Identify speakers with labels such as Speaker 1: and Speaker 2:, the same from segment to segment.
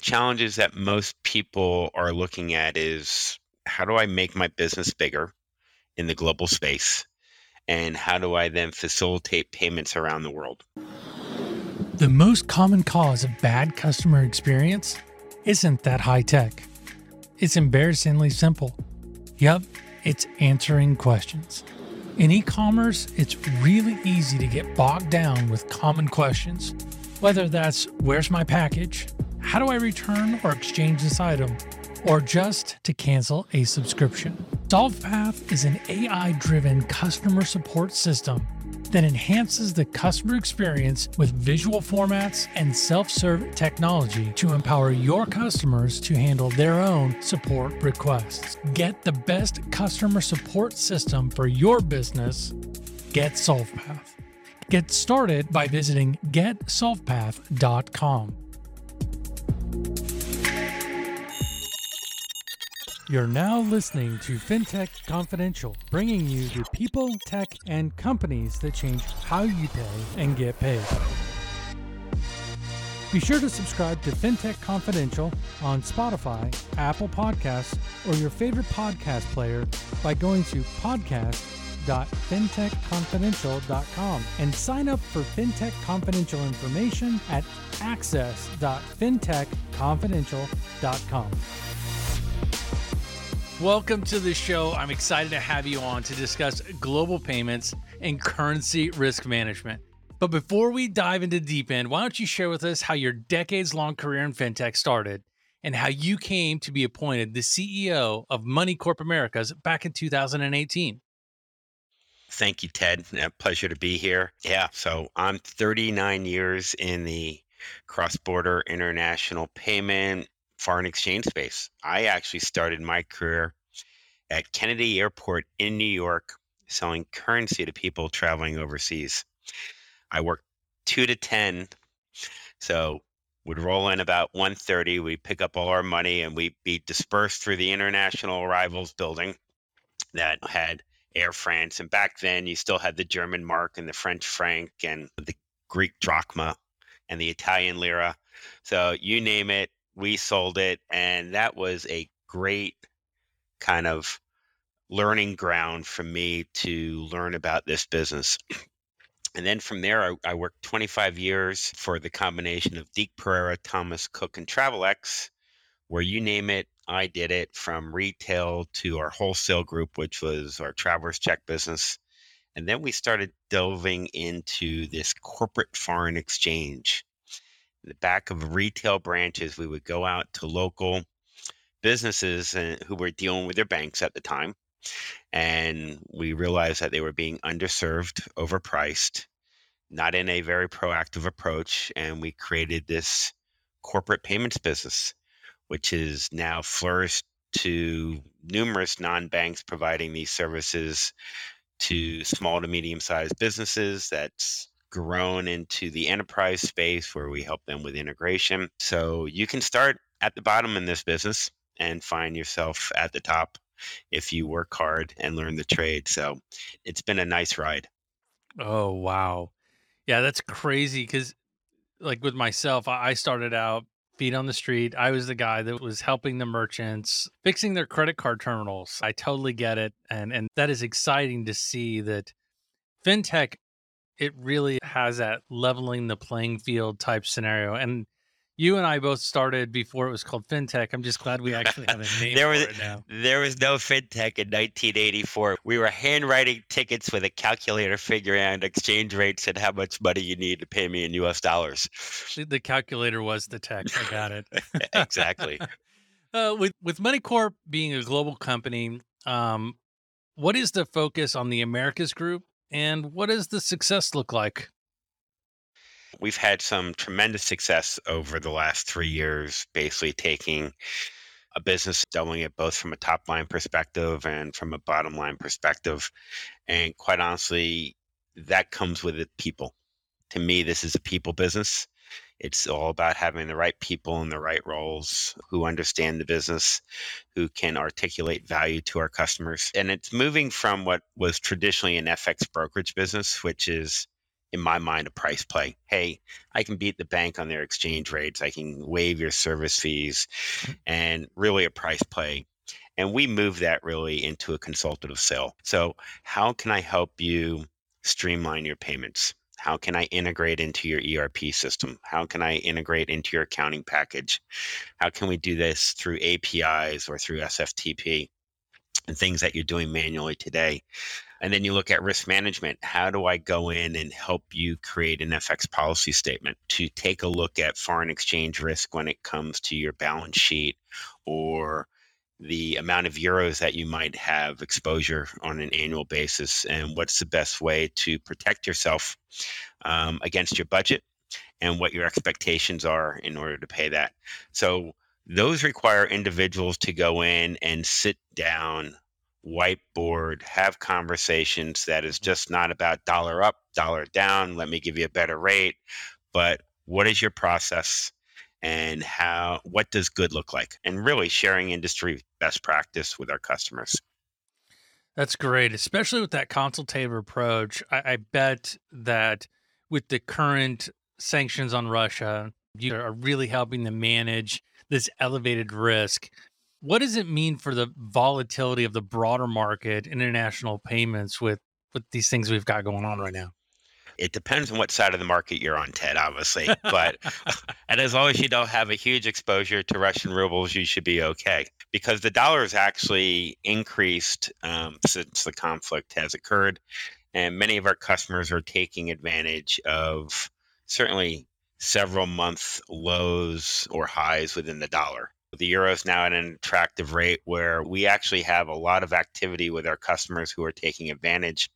Speaker 1: challenges that most people are looking at is how do I make my business bigger in the global space? And how do I then facilitate payments around the world?
Speaker 2: The most common cause of bad customer experience isn't that high tech. It's embarrassingly simple. Yep, it's answering questions. In e commerce, it's really easy to get bogged down with common questions, whether that's where's my package? How do I return or exchange this item? Or just to cancel a subscription. Solvpath is an AI driven customer support system that enhances the customer experience with visual formats and self serve technology to empower your customers to handle their own support requests. Get the best customer support system for your business. Get Solvpath. Get started by visiting getsolvpath.com. You're now listening to FinTech Confidential, bringing you the people, tech, and companies that change how you pay and get paid. Be sure to subscribe to FinTech Confidential on Spotify, Apple Podcasts, or your favorite podcast player by going to podcast.fintechconfidential.com and sign up for FinTech Confidential information at access.fintechconfidential.com. Welcome to the show. I'm excited to have you on to discuss global payments and currency risk management. But before we dive into deep end, why don't you share with us how your decades long career in fintech started and how you came to be appointed the CEO of Moneycorp Americas back in 2018?
Speaker 1: Thank you, Ted. A pleasure to be here. Yeah, so I'm 39 years in the cross border international payment foreign exchange space. I actually started my career at Kennedy Airport in New York selling currency to people traveling overseas. I worked 2 to 10. So would roll in about 1.30 we pick up all our money and we'd be dispersed through the international arrivals building that had air france and back then you still had the german mark and the french franc and the greek drachma and the italian lira so you name it we sold it and that was a great kind of learning ground for me to learn about this business and then from there I, I, worked 25 years for the combination of Deak Perera, Thomas Cook, and Travelex, where you name it, I did it from retail to our wholesale group, which was our traveler's check business. And then we started delving into this corporate foreign exchange the back of retail branches, we would go out to local businesses uh, who were dealing with their banks at the time. And we realized that they were being underserved, overpriced, not in a very proactive approach. And we created this corporate payments business, which is now flourished to numerous non banks providing these services to small to medium sized businesses that's grown into the enterprise space where we help them with integration. So you can start at the bottom in this business and find yourself at the top if you work hard and learn the trade. So it's been a nice ride.
Speaker 2: Oh, wow. Yeah, that's crazy because, like, with myself, I started out feet on the street. I was the guy that was helping the merchants fixing their credit card terminals. I totally get it. And, and that is exciting to see that fintech it really has that leveling the playing field type scenario. And you and I both started before it was called fintech. I'm just glad we actually have a name
Speaker 1: there
Speaker 2: was.
Speaker 1: There was no fintech in 1984. We were handwriting tickets with a calculator figuring out exchange rates and how much money you need to pay me in U.S. dollars.
Speaker 2: The calculator was the tech. I got it.
Speaker 1: exactly.
Speaker 2: Uh, with with MoneyCorp being a global company, um, what is the focus on the Americas group and what does the success look like?
Speaker 1: We've had some tremendous success over the last three years, basically taking a business, doubling it both from a top line perspective and from a bottom line perspective. And quite honestly, that comes with it people. To me, this is a people business. It's all about having the right people in the right roles who understand the business, who can articulate value to our customers. And it's moving from what was traditionally an FX brokerage business, which is in my mind, a price play. Hey, I can beat the bank on their exchange rates. I can waive your service fees mm. and really a price play. And we move that really into a consultative sale. So, how can I help you streamline your payments? How can I integrate into your ERP system? How can I integrate into your accounting package? How can we do this through APIs or through SFTP and things that you're doing manually today? And then you look at risk management. How do I go in and help you create an FX policy statement to take a look at foreign exchange risk when it comes to your balance sheet or the amount of euros that you might have exposure on an annual basis and what's the best way to protect yourself um, against your budget and what your expectations are in order to pay that. So those require individuals to go in and sit down whiteboard, have conversations that is just not about dollar up, dollar down, let me give you a better rate, but what is your process and how what does good look like? And really sharing industry best practice with our customers.
Speaker 2: That's great, especially with that consultative approach. I, I bet that with the current sanctions on Russia, you are really helping them manage this elevated risk what does it mean for the volatility of the broader market, international payments with with these things we've got going on right now?
Speaker 1: It depends on what side of the market you're on, Ted, obviously. But and as long as you don't have a huge exposure to Russian rubles, you should be okay. Because the dollar has actually increased um, since the conflict has occurred. And many of our customers are taking advantage of certainly several month lows or highs within the dollar. The euro is now at an attractive rate where we actually have a lot of activity with our customers who are taking advantage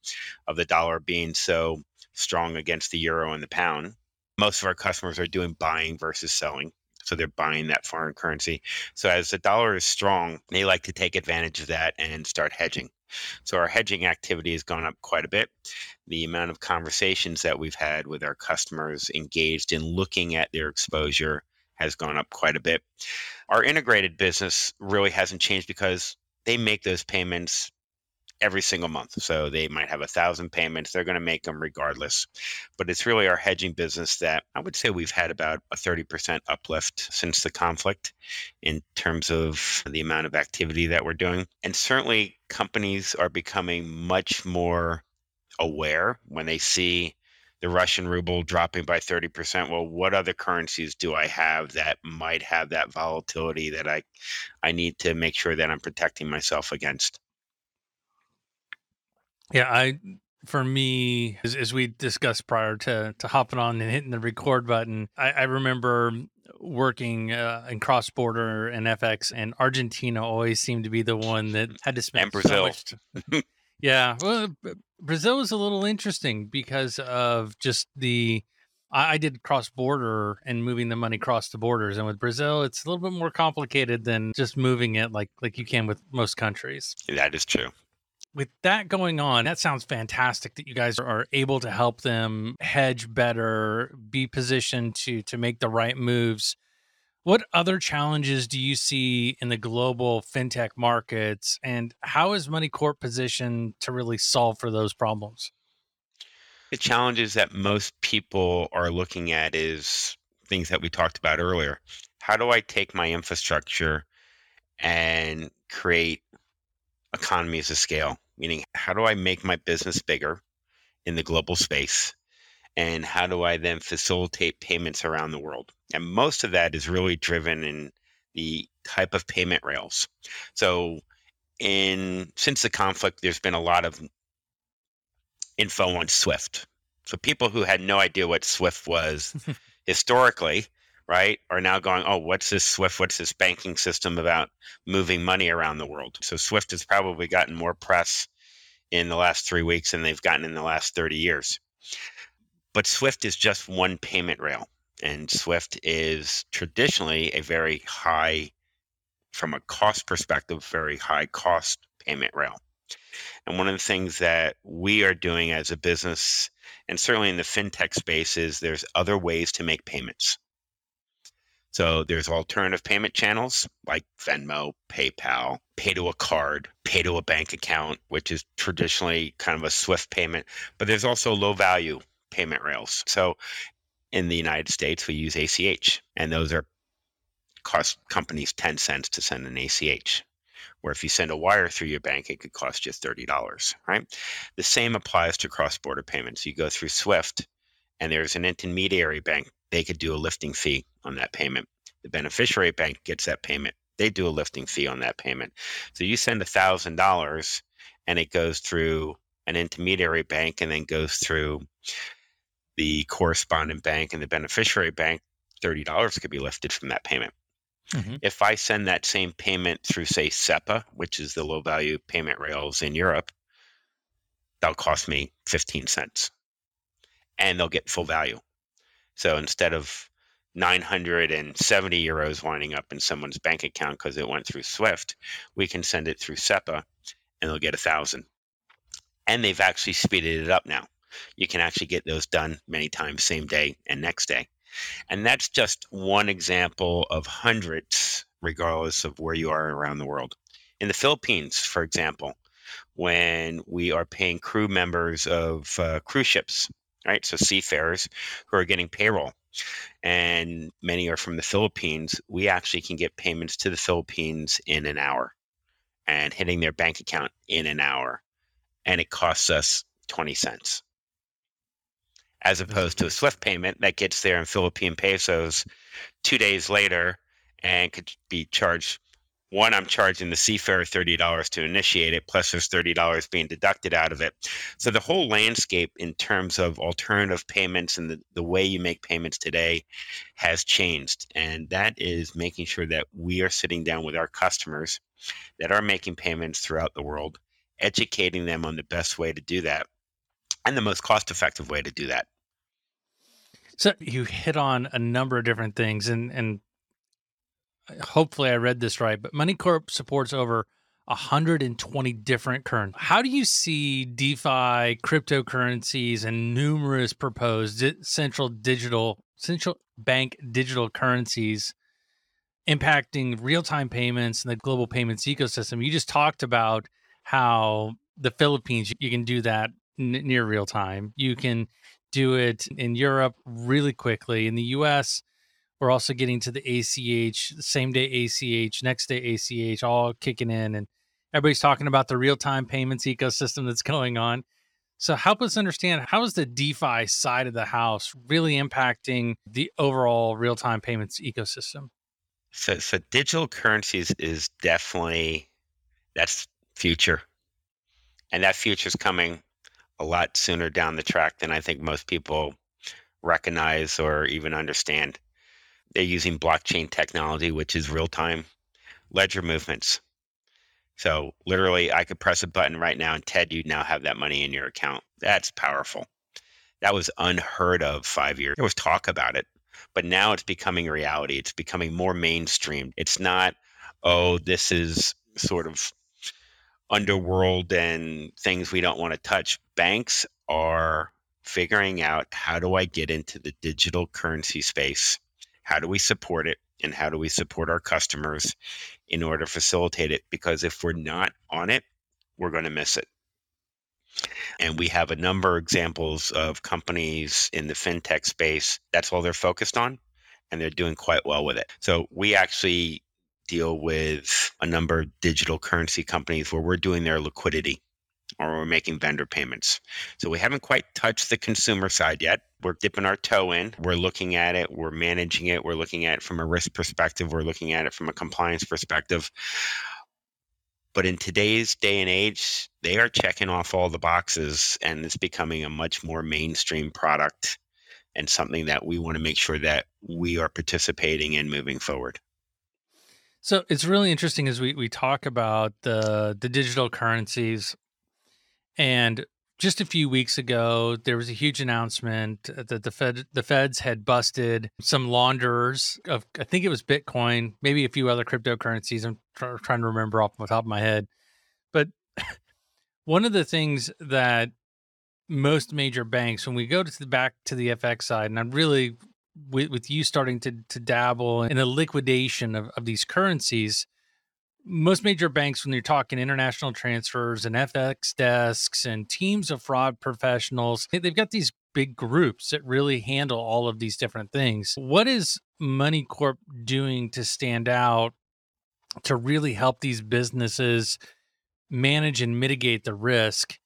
Speaker 1: of the dollar being so strong against the euro and the pound. Most of our customers are doing buying versus selling. So they're buying that foreign currency. So as the dollar is strong, they like to take advantage of that and start hedging. So our hedging activity has gone up quite a bit. The amount of conversations that we've had with our customers engaged in looking at their exposure has gone up quite a bit. Our integrated business really hasn't changed because they make those payments every single month. So they might have a thousand payments. They're going to make them regardless. But it's really our hedging business that I would say we've had about a 30% uplift since the conflict in terms of the amount of activity that we're doing. And certainly companies are becoming much more aware when they see the Russian ruble dropping by 30%. Well, what other currencies do I have that might have that volatility that I I need to make sure that I'm protecting myself against?
Speaker 2: Yeah, I for me, as, as we discussed prior to to hopping on and hitting the record button, I, I remember working uh, in cross border and FX, and Argentina always seemed to be the one that had to spend
Speaker 1: and Brazil.
Speaker 2: So much yeah, well, Brazil was a little interesting because of just the. I, I did cross border and moving the money across the borders, and with Brazil, it's a little bit more complicated than just moving it like like you can with most countries.
Speaker 1: That is true
Speaker 2: with that going on, that sounds fantastic that you guys are able to help them hedge better, be positioned to to make the right moves. What other challenges do you see in the global fintech markets, and how is MoneyCorp positioned to really solve for those problems?
Speaker 1: The challenges that most people are looking at is things that we talked about earlier. How do I take my infrastructure and create economies of scale? Meaning, how do I make my business bigger in the global space? and how do I then facilitate payments around the world? And most of that is really driven in the type of payment rails. So in since the conflict, there's been a lot of info on Swift. So people who had no idea what Swift was historically, right, are now going, oh, what's this Swift? What's this banking system about moving money around the world? So Swift has probably gotten more press in the last three weeks than they've gotten in the last 30 years. But Swift is just one payment rail. And Swift is traditionally a very high, from a cost perspective, very high cost payment rail. And one of the things that we are doing as a business, and certainly in the fintech space, is there's other ways to make payments. So there's alternative payment channels like Venmo, PayPal, pay to a card, pay to a bank account, which is traditionally kind of a Swift payment. But there's also low value payment rails. So in the United States, we use ACH, and those are cost companies 10 cents to send an ACH. Where if you send a wire through your bank, it could cost you $30, right? The same applies to cross border payments. You go through SWIFT, and there's an intermediary bank, they could do a lifting fee on that payment. The beneficiary bank gets that payment. They do a lifting fee on that payment. So you send $1,000 and it goes through an intermediary bank and then goes through the correspondent bank and the beneficiary bank, $30 could be lifted from that payment. Mm-hmm. If I send that same payment through, say, SEPA, which is the low value payment rails in Europe, that'll cost me 15 cents and they'll get full value. So instead of 970 euros winding up in someone's bank account because it went through Swift, we can send it through SEPA and they'll get a thousand. And they've actually speeded it up now. You can actually get those done many times, same day and next day. And that's just one example of hundreds, regardless of where you are around the world. In the Philippines, for example, when we are paying crew members of uh, cruise ships, right? So seafarers who are getting payroll, and many are from the Philippines, we actually can get payments to the Philippines in an hour and hitting their bank account in an hour. And it costs us 20 cents as opposed to a Swift payment that gets there in Philippine pesos two days later and could be charged. One, I'm charging the seafarer $30 to initiate it, plus there's $30 being deducted out of it. So the whole landscape in terms of alternative payments and the, the way you make payments today has changed. And that is making sure that we are sitting down with our customers that are making payments throughout the world, educating them on the best way to do that and the most cost effective way to do that.
Speaker 2: So you hit on a number of different things, and and hopefully I read this right. But MoneyCorp supports over 120 different current. How do you see DeFi, cryptocurrencies, and numerous proposed central digital central bank digital currencies impacting real-time payments and the global payments ecosystem? You just talked about how the Philippines you can do that n- near real time. You can do it in Europe really quickly. In the US, we're also getting to the ACH, same day ACH, next day ACH, all kicking in. And everybody's talking about the real time payments ecosystem that's going on. So, help us understand how is the DeFi side of the house really impacting the overall real time payments ecosystem?
Speaker 1: So, so digital currencies is definitely that's future, and that future is coming a lot sooner down the track than I think most people recognize or even understand. They're using blockchain technology, which is real time ledger movements. So literally, I could press a button right now, and Ted, you now have that money in your account. That's powerful. That was unheard of five years. There was talk about it, but now it's becoming reality. It's becoming more mainstream. It's not, oh, this is sort of underworld and things we don't want to touch. Banks are figuring out how do I get into the digital currency space? How do we support it? And how do we support our customers in order to facilitate it? Because if we're not on it, we're going to miss it. And we have a number of examples of companies in the fintech space. That's all they're focused on, and they're doing quite well with it. So we actually deal with a number of digital currency companies where we're doing their liquidity or we're making vendor payments. So we haven't quite touched the consumer side yet. We're dipping our toe in. We're looking at it. We're managing it. We're looking at it from a risk perspective. We're looking at it from a compliance perspective. But in today's day and age, they are checking off all the boxes and it's becoming a much more mainstream product and something that we want to make sure that we are participating in moving forward.
Speaker 2: So it's really interesting as we, we talk about the the digital currencies. And just a few weeks ago, there was a huge announcement that the Fed the Feds had busted some launderers of I think it was Bitcoin, maybe a few other cryptocurrencies. I'm tr- trying to remember off the top of my head, but one of the things that most major banks, when we go to the back to the FX side, and I'm really with, with you starting to, to dabble in the liquidation of, of these currencies, most major banks, when you're talking international transfers and FX desks and teams of fraud professionals, they've got these big groups that really handle all of these different things. What is MoneyCorp doing to stand out to really help these businesses manage and mitigate the risk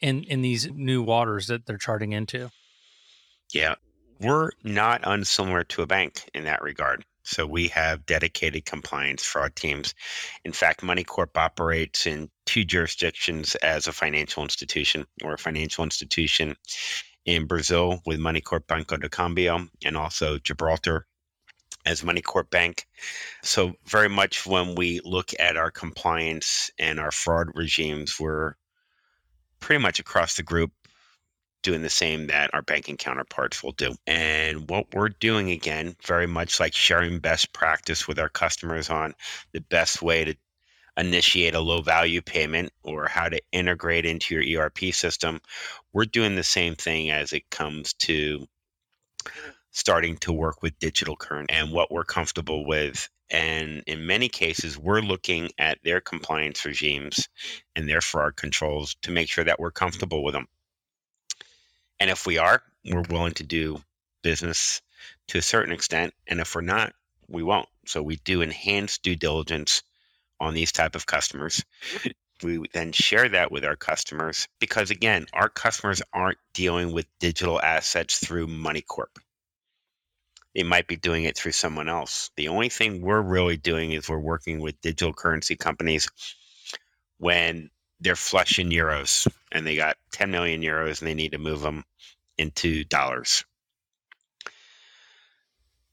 Speaker 2: in in these new waters that they're charting into?
Speaker 1: Yeah, we're not unsimilar to a bank in that regard. So we have dedicated compliance fraud teams. In fact, MoneyCorp operates in two jurisdictions as a financial institution or a financial institution in Brazil with MoneyCorp Banco de Cambio and also Gibraltar as MoneyCorp Bank. So very much when we look at our compliance and our fraud regimes, we're pretty much across the group doing the same that our banking counterparts will do. And what we're doing again, very much like sharing best practice with our customers on the best way to initiate a low value payment or how to integrate into your ERP system, we're doing the same thing as it comes to starting to work with digital current and what we're comfortable with. And in many cases, we're looking at their compliance regimes and their fraud controls to make sure that we're comfortable with them. And if we are, we're willing to do business to a certain extent. And if we're not, we won't. So we do enhanced due diligence on these type of customers. We then share that with our customers because again, our customers aren't dealing with digital assets through MoneyCorp. They might be doing it through someone else. The only thing we're really doing is we're working with digital currency companies when they're flush in euros and they got 10 million euros and they need to move them into dollars.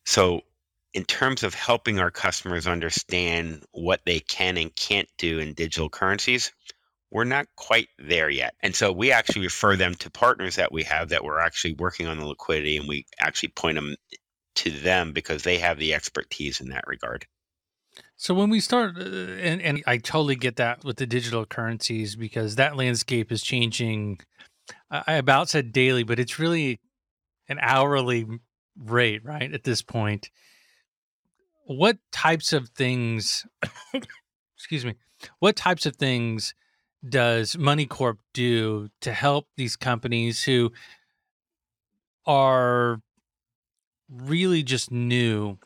Speaker 1: So, in terms of helping our customers understand what they can and can't do in digital currencies, we're not quite there yet. And so we actually refer them to partners that we have that we're actually working on the liquidity and we actually point them to them because they have the expertise in that regard.
Speaker 2: So when we start, uh, and, and I totally get that with the digital currencies because that landscape is changing. I about said daily, but it's really an hourly rate, right? At this point, what types of things? excuse me. What types of things does MoneyCorp do to help these companies who are really just new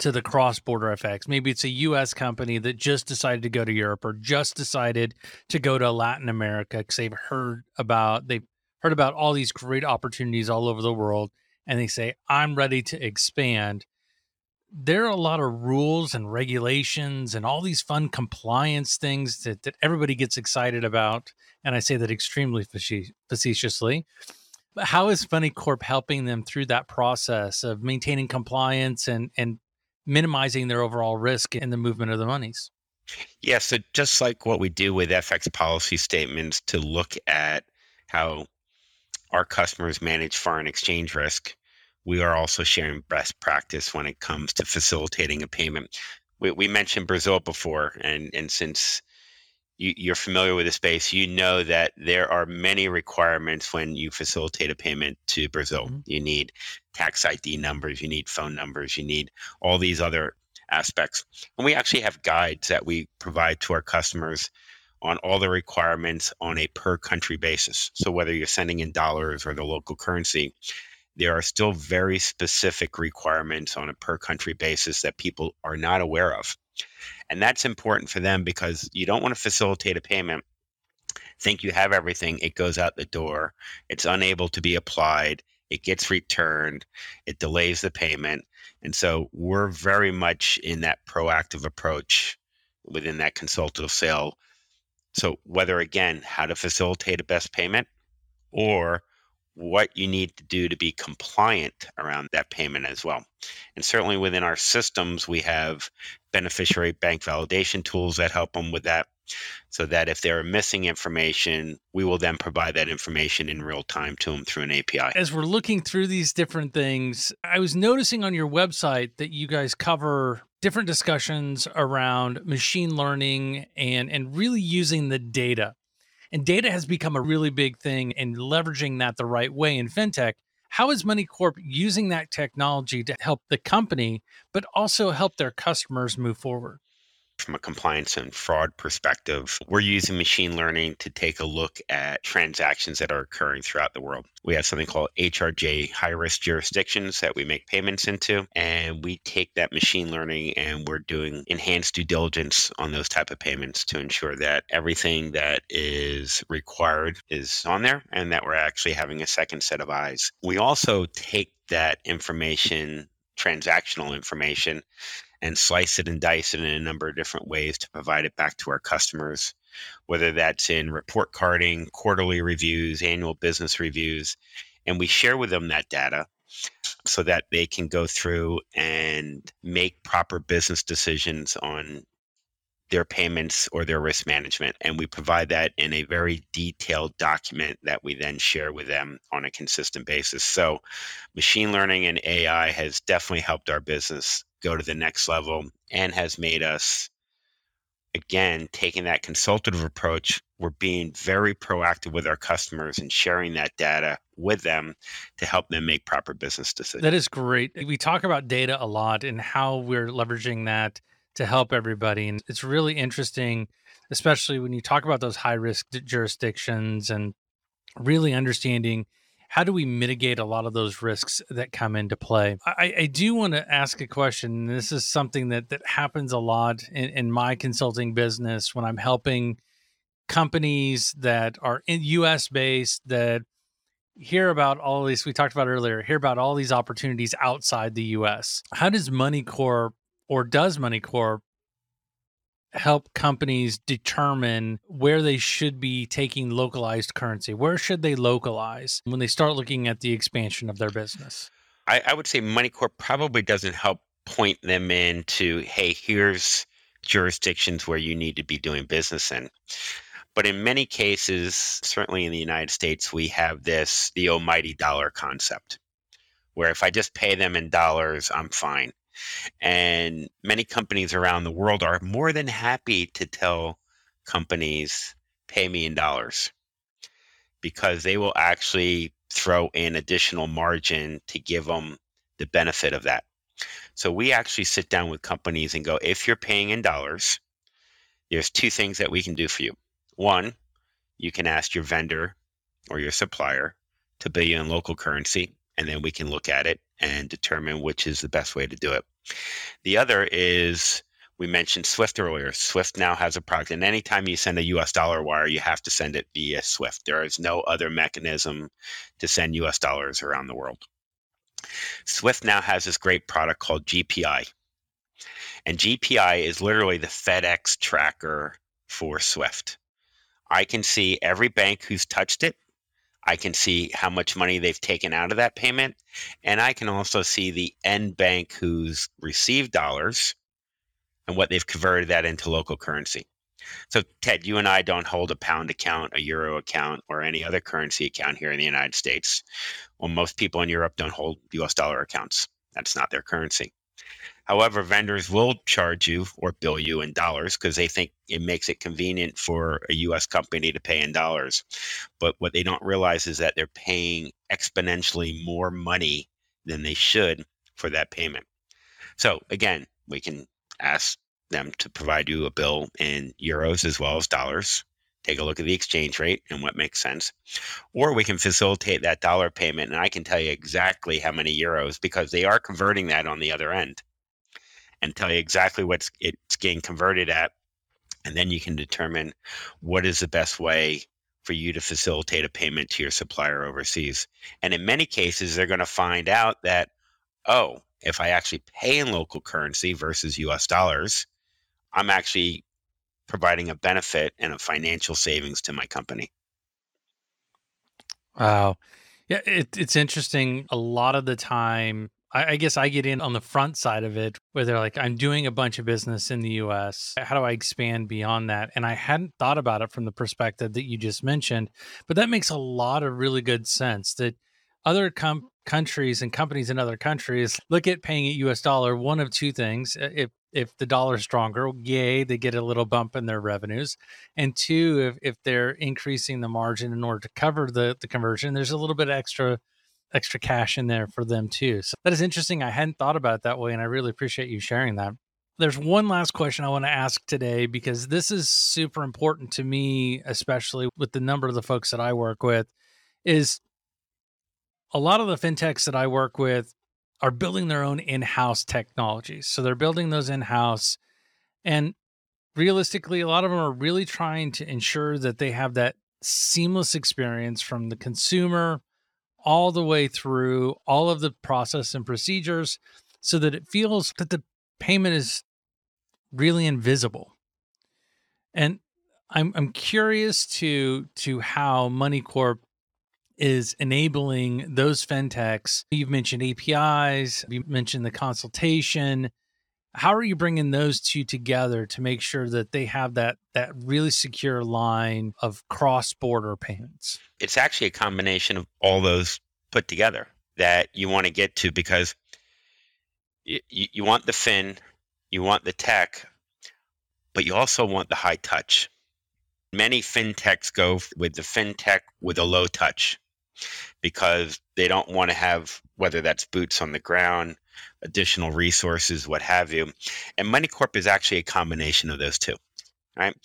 Speaker 2: to the cross border FX. Maybe it's a US company that just decided to go to Europe or just decided to go to Latin America because they've heard about they've heard about all these great opportunities all over the world and they say, I'm ready to expand. There are a lot of rules and regulations and all these fun compliance things that, that everybody gets excited about. And I say that extremely facetiously But how is MoneyCorp helping them through that process of maintaining compliance and and minimizing their overall risk in the movement of the monies?
Speaker 1: Yeah, so just like what we do with FX policy statements to look at how our customers manage foreign exchange risk, we are also sharing best practice when it comes to facilitating a payment. We, we mentioned Brazil before, and and since you, are familiar with the space, you know that there are many requirements when you facilitate a payment to Brazil. Mm-hmm. You need tax ID numbers, you need phone numbers, you need all these other aspects. And we actually have guides that we provide to our customers on all the requirements on a per country basis. So whether you're sending in dollars or the local currency, there are still very specific requirements on a per country basis that people are not aware of. And that's important for them because you don't want to facilitate a payment, think you have everything, it goes out the door, it's unable to be applied, it gets returned, it delays the payment. And so we're very much in that proactive approach within that consultative sale. So, whether again, how to facilitate a best payment or what you need to do to be compliant around that payment as well. And certainly within our systems, we have beneficiary bank validation tools that help them with that. So that if they're missing information, we will then provide that information in real time to them through an API.
Speaker 2: As we're looking through these different things, I was noticing on your website that you guys cover different discussions around machine learning and and really using the data and data has become a really big thing and leveraging that the right way in fintech. How is MoneyCorp using that technology to help the company, but also help their customers move forward?
Speaker 1: From a compliance and fraud perspective, we're using machine learning to take a look at transactions that are occurring throughout the world. We have something called HRJ high risk jurisdictions that we make payments into, and we take that machine learning and we're doing enhanced due diligence on those type of payments to ensure that everything that is required is on there and that we're actually having a second set of eyes. We also take that information transactional information and slice it and dice it in a number of different ways to provide it back to our customers, whether that's in report carding, quarterly reviews, annual business reviews. And we share with them that data so that they can go through and make proper business decisions on their payments or their risk management. And we provide that in a very detailed document that we then share with them on a consistent basis. So, machine learning and AI has definitely helped our business go to the next level and has made us, again, taking that consultative approach. We're being very proactive with our customers and sharing that data with them to help them make proper business decisions.
Speaker 2: That is great. We talk about data a lot and how we're leveraging that to help everybody. And it's really interesting, especially when you talk about those high risk jurisdictions and really understanding how do we mitigate a lot of those risks that come into play. I, I do want to ask a question. This is something that that happens a lot in, in my consulting business when I'm helping companies that are in US based that hear about all these we talked about earlier hear about all these opportunities outside the us how does moneycorp or does MoneyCorp help companies determine where they should be taking localized currency? Where should they localize when they start looking at the expansion of their business?
Speaker 1: I, I would say MoneyCorp probably doesn't help point them into, hey, here's jurisdictions where you need to be doing business in. But in many cases, certainly in the United States, we have this the almighty dollar concept, where if I just pay them in dollars, I'm fine. And many companies around the world are more than happy to tell companies, pay me in dollars, because they will actually throw in additional margin to give them the benefit of that. So we actually sit down with companies and go, if you're paying in dollars, there's two things that we can do for you. One, you can ask your vendor or your supplier to bill you in local currency and then we can look at it and determine which is the best way to do it. The other is we mentioned Swift earlier. Swift now has a product, and anytime you send a US dollar wire, you have to send it via Swift. There is no other mechanism to send US dollars around the world. Swift now has this great product called GPI. And GPI is literally the FedEx tracker for Swift. I can see every bank who's touched it I can see how much money they've taken out of that payment. And I can also see the end bank who's received dollars and what they've converted that into local currency. So, Ted, you and I don't hold a pound account, a euro account, or any other currency account here in the United States. Well, most people in Europe don't hold US dollar accounts. That's not their currency. However, vendors will charge you or bill you in dollars because they think it makes it convenient for a US company to pay in dollars. But what they don't realize is that they're paying exponentially more money than they should for that payment. So again, we can ask them to provide you a bill in euros as well as dollars. Take a look at the exchange rate and what makes sense. Or we can facilitate that dollar payment and I can tell you exactly how many euros because they are converting that on the other end and tell you exactly what it's getting converted at. And then you can determine what is the best way for you to facilitate a payment to your supplier overseas. And in many cases, they're going to find out that, oh, if I actually pay in local currency versus US dollars, I'm actually providing a benefit and a financial savings to my company.
Speaker 2: Wow. Yeah, it, it's interesting. A lot of the time, I, I guess I get in on the front side of it where they're like, I'm doing a bunch of business in the US. How do I expand beyond that? And I hadn't thought about it from the perspective that you just mentioned, but that makes a lot of really good sense that other com- countries and companies in other countries look at paying a US dollar one of two things. If if the dollar's stronger, yay, they get a little bump in their revenues. And two, if, if they're increasing the margin in order to cover the, the conversion, there's a little bit extra extra cash in there for them too. So that is interesting. I hadn't thought about it that way, and I really appreciate you sharing that. there's one last question I want to ask today because this is super important to me, especially with the number of the folks that I work with. Is a lot of the fintechs that I work with are building their own in-house technologies. So they're building those in-house and realistically a lot of them are really trying to ensure that they have that seamless experience from the consumer all the way through all of the process and procedures so that it feels that the payment is really invisible. And I'm I'm curious to to how MoneyCorp is enabling those fintechs. You've mentioned APIs, you mentioned the consultation. How are you bringing those two together to make sure that they have that that really secure line of cross-border payments?
Speaker 1: It's actually a combination of all those put together that you want to get to because you, you want the fin, you want the tech, but you also want the high touch. Many fintechs go with the fintech with a low touch because they don't want to have whether that's boots on the ground, additional resources, what have you. And MoneyCorp is actually a combination of those two, right?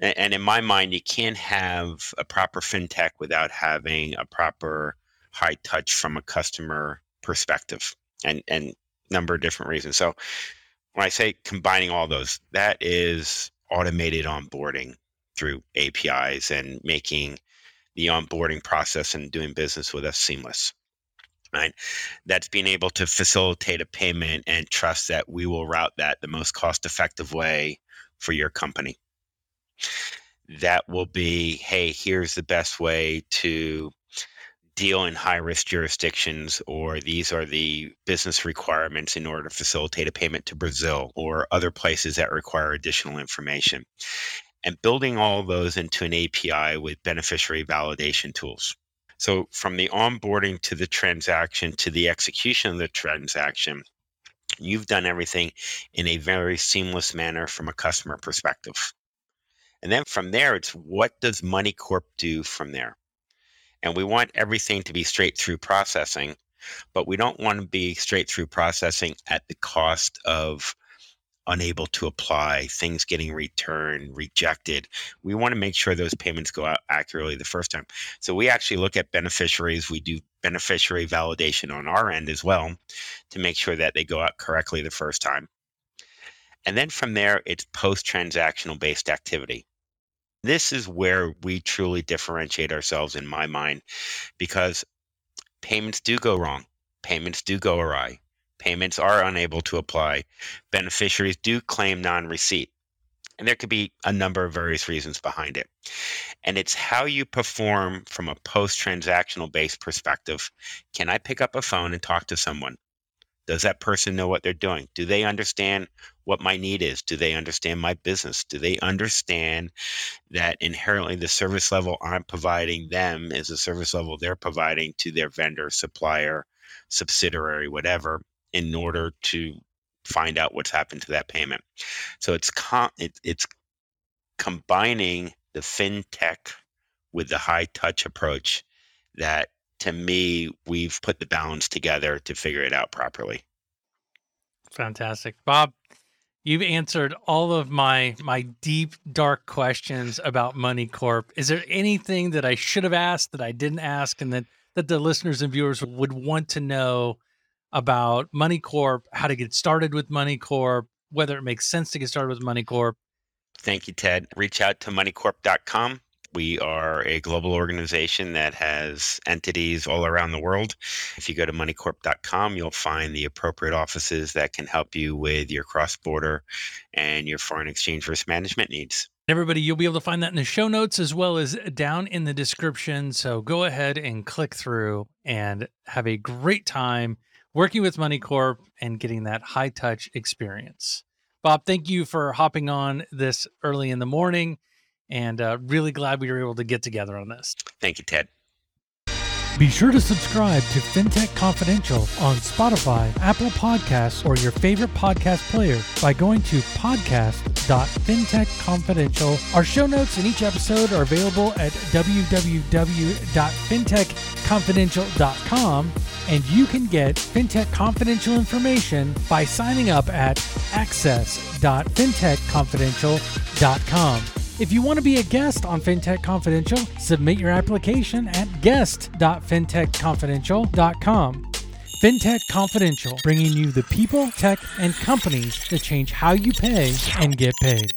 Speaker 1: And in my mind, you can't have a proper fintech without having a proper high touch from a customer perspective, and and number of different reasons. So when I say combining all those, that is automated onboarding through APIs and making the onboarding process and doing business with us seamless. Right. That's being able to facilitate a payment and trust that we will route that the most cost effective way for your company. That will be, hey, here's the best way to deal in high risk jurisdictions, or these are the business requirements in order to facilitate a payment to Brazil or other places that require additional information. And building all those into an API with beneficiary validation tools. So, from the onboarding to the transaction to the execution of the transaction, you've done everything in a very seamless manner from a customer perspective. And then from there, it's what does MoneyCorp do from there? And we want everything to be straight through processing, but we don't want to be straight through processing at the cost of unable to apply, things getting returned, rejected. We want to make sure those payments go out accurately the first time. So we actually look at beneficiaries. We do beneficiary validation on our end as well to make sure that they go out correctly the first time. And then from there, it's post transactional based activity. This is where we truly differentiate ourselves in my mind because payments do go wrong. Payments do go awry. Payments are unable to apply. Beneficiaries do claim non receipt. And there could be a number of various reasons behind it. And it's how you perform from a post transactional based perspective. Can I pick up a phone and talk to someone? Does that person know what they're doing? Do they understand what my need is? Do they understand my business? Do they understand that inherently the service level I'm providing them is a service level they're providing to their vendor, supplier, subsidiary, whatever, in order to find out what's happened to that payment? So it's com- it, it's combining the fintech with the high touch approach that to me, we've put the balance together to figure it out properly.
Speaker 2: Fantastic. Bob, you've answered all of my my deep dark questions about Moneycorp. Is there anything that I should have asked that I didn't ask and that that the listeners and viewers would want to know about MoneyCorp, how to get started with MoneyCorp, whether it makes sense to get started with MoneyCorp?
Speaker 1: Thank you, Ted. Reach out to moneycorp.com we are a global organization that has entities all around the world. If you go to moneycorp.com, you'll find the appropriate offices that can help you with your cross border and your foreign exchange risk management needs.
Speaker 2: Everybody, you'll be able to find that in the show notes as well as down in the description. So go ahead and click through and have a great time working with MoneyCorp and getting that high touch experience. Bob, thank you for hopping on this early in the morning and uh, really glad we were able to get together on this.
Speaker 1: Thank you, Ted.
Speaker 2: Be sure to subscribe to FinTech Confidential on Spotify, Apple Podcasts, or your favorite podcast player by going to podcast.fintechconfidential. Our show notes in each episode are available at www.fintechconfidential.com, and you can get FinTech Confidential information by signing up at access.fintechconfidential.com. If you want to be a guest on FinTech Confidential, submit your application at guest.fintechconfidential.com. FinTech Confidential, bringing you the people, tech, and companies that change how you pay and get paid.